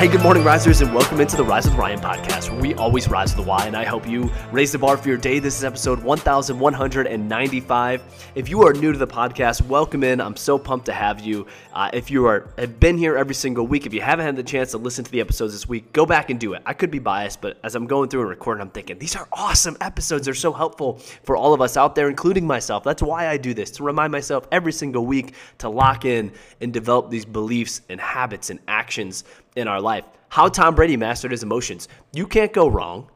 Hey, good morning, risers, and welcome into the Rise with Ryan podcast, where we always rise to the why, and I help you raise the bar for your day. This is episode 1195. If you are new to the podcast, welcome in. I'm so pumped to have you. Uh, if you are have been here every single week, if you haven't had the chance to listen to the episodes this week, go back and do it. I could be biased, but as I'm going through and recording, I'm thinking these are awesome episodes. They're so helpful for all of us out there, including myself. That's why I do this to remind myself every single week to lock in and develop these beliefs and habits and actions in our life. How Tom Brady mastered his emotions. You can't go wrong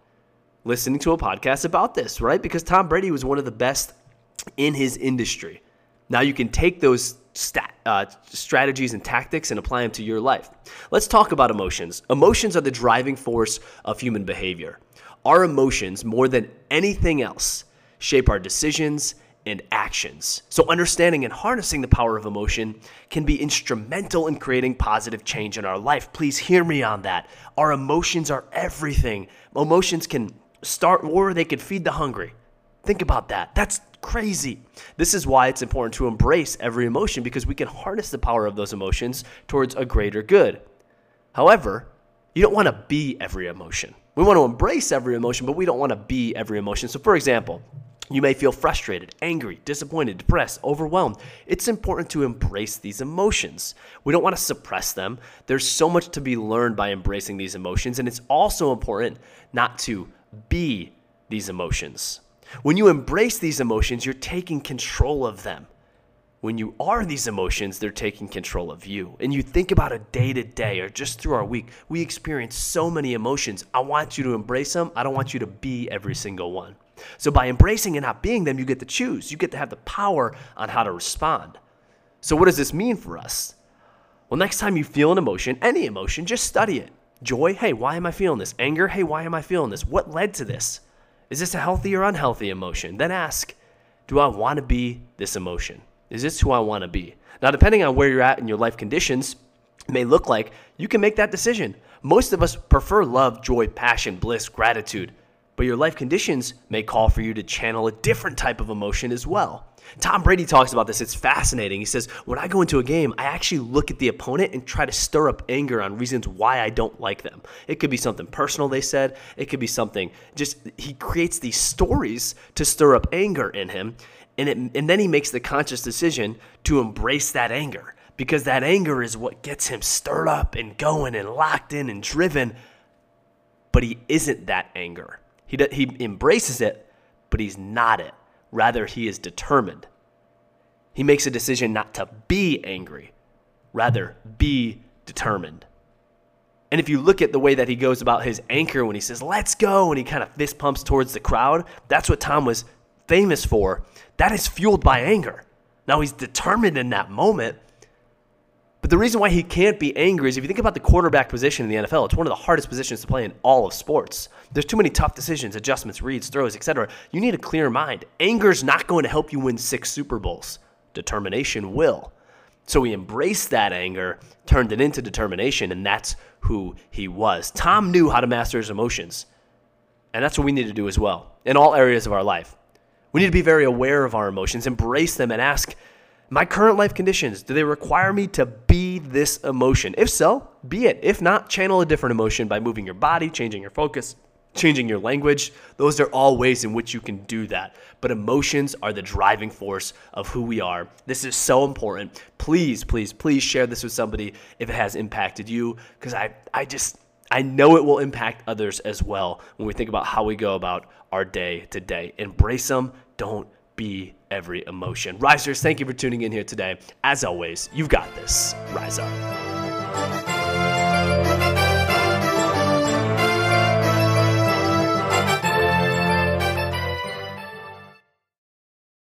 listening to a podcast about this, right? Because Tom Brady was one of the best in his industry. Now you can take those stat, uh, strategies and tactics and apply them to your life. Let's talk about emotions. Emotions are the driving force of human behavior. Our emotions, more than anything else, shape our decisions and actions. So, understanding and harnessing the power of emotion can be instrumental in creating positive change in our life. Please hear me on that. Our emotions are everything. Emotions can start war, they can feed the hungry. Think about that. That's crazy. This is why it's important to embrace every emotion because we can harness the power of those emotions towards a greater good. However, you don't want to be every emotion. We want to embrace every emotion, but we don't want to be every emotion. So, for example, you may feel frustrated, angry, disappointed, depressed, overwhelmed. It's important to embrace these emotions. We don't want to suppress them. There's so much to be learned by embracing these emotions, and it's also important not to be these emotions. When you embrace these emotions, you're taking control of them. When you are these emotions, they're taking control of you. And you think about a day to day or just through our week, we experience so many emotions. I want you to embrace them. I don't want you to be every single one. So by embracing and not being them, you get to choose. You get to have the power on how to respond. So what does this mean for us? Well, next time you feel an emotion, any emotion, just study it. Joy, hey, why am I feeling this? Anger, hey, why am I feeling this? What led to this? Is this a healthy or unhealthy emotion? Then ask, do I want to be this emotion? Is this who I want to be? Now, depending on where you're at in your life conditions, may look like you can make that decision. Most of us prefer love, joy, passion, bliss, gratitude but your life conditions may call for you to channel a different type of emotion as well. Tom Brady talks about this. It's fascinating. He says, When I go into a game, I actually look at the opponent and try to stir up anger on reasons why I don't like them. It could be something personal, they said. It could be something just, he creates these stories to stir up anger in him. And, it, and then he makes the conscious decision to embrace that anger because that anger is what gets him stirred up and going and locked in and driven. But he isn't that anger. He, he embraces it, but he's not it. Rather, he is determined. He makes a decision not to be angry, rather, be determined. And if you look at the way that he goes about his anchor when he says, let's go, and he kind of fist pumps towards the crowd, that's what Tom was famous for. That is fueled by anger. Now he's determined in that moment, but the reason why he can't be angry is if you think about the quarterback position in the NFL, it's one of the hardest positions to play in all of sports. There's too many tough decisions, adjustments, reads, throws, etc. You need a clear mind. Anger is not going to help you win six Super Bowls. Determination will. So he embraced that anger, turned it into determination, and that's who he was. Tom knew how to master his emotions. And that's what we need to do as well in all areas of our life. We need to be very aware of our emotions, embrace them, and ask, my current life conditions, do they require me to be this emotion? If so, be it. If not, channel a different emotion by moving your body, changing your focus, changing your language. Those are all ways in which you can do that. But emotions are the driving force of who we are. This is so important. Please, please, please share this with somebody if it has impacted you because I, I just, I know it will impact others as well when we think about how we go about our day to day. Embrace them. Don't be every emotion. Risers, thank you for tuning in here today. As always, you've got this. Rise up.